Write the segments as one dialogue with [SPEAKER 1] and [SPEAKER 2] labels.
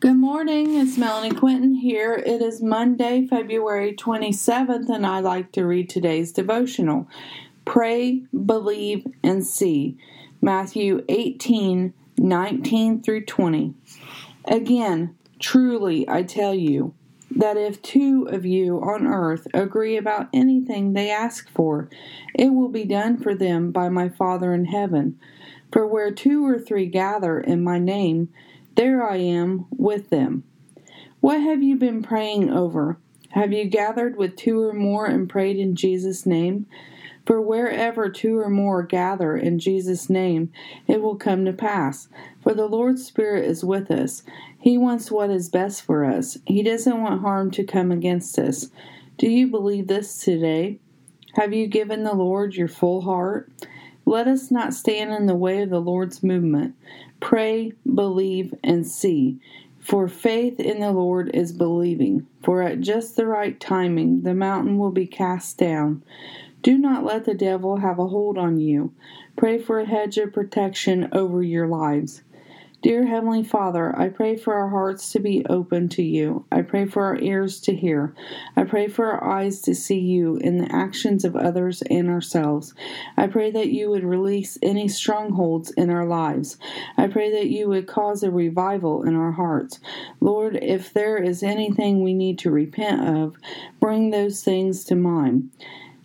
[SPEAKER 1] Good morning, it's Melanie Quinton here. It is Monday, February 27th, and I'd like to read today's devotional. Pray, believe, and see. Matthew 18 19 through 20. Again, truly I tell you that if two of you on earth agree about anything they ask for, it will be done for them by my Father in heaven. For where two or three gather in my name, there I am with them. What have you been praying over? Have you gathered with two or more and prayed in Jesus' name? For wherever two or more gather in Jesus' name, it will come to pass. For the Lord's Spirit is with us. He wants what is best for us. He doesn't want harm to come against us. Do you believe this today? Have you given the Lord your full heart? Let us not stand in the way of the Lord's movement. Pray, believe, and see. For faith in the Lord is believing. For at just the right timing, the mountain will be cast down. Do not let the devil have a hold on you. Pray for a hedge of protection over your lives. Dear Heavenly Father, I pray for our hearts to be open to you. I pray for our ears to hear. I pray for our eyes to see you in the actions of others and ourselves. I pray that you would release any strongholds in our lives. I pray that you would cause a revival in our hearts. Lord, if there is anything we need to repent of, bring those things to mind.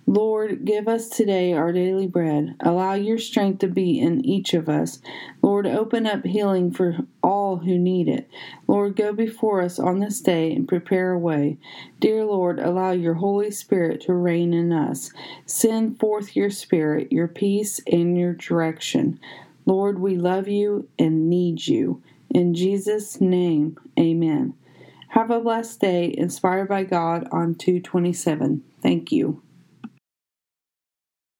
[SPEAKER 1] Lord, give us today our daily bread. Allow your strength to be in each of us. Lord, open up healing for all who need it. Lord, go before us on this day and prepare a way. Dear Lord, allow your Holy Spirit to reign in us. Send forth your Spirit, your peace, and your direction. Lord, we love you and need you. In Jesus' name, amen. Have a blessed day inspired by God on 227. Thank you.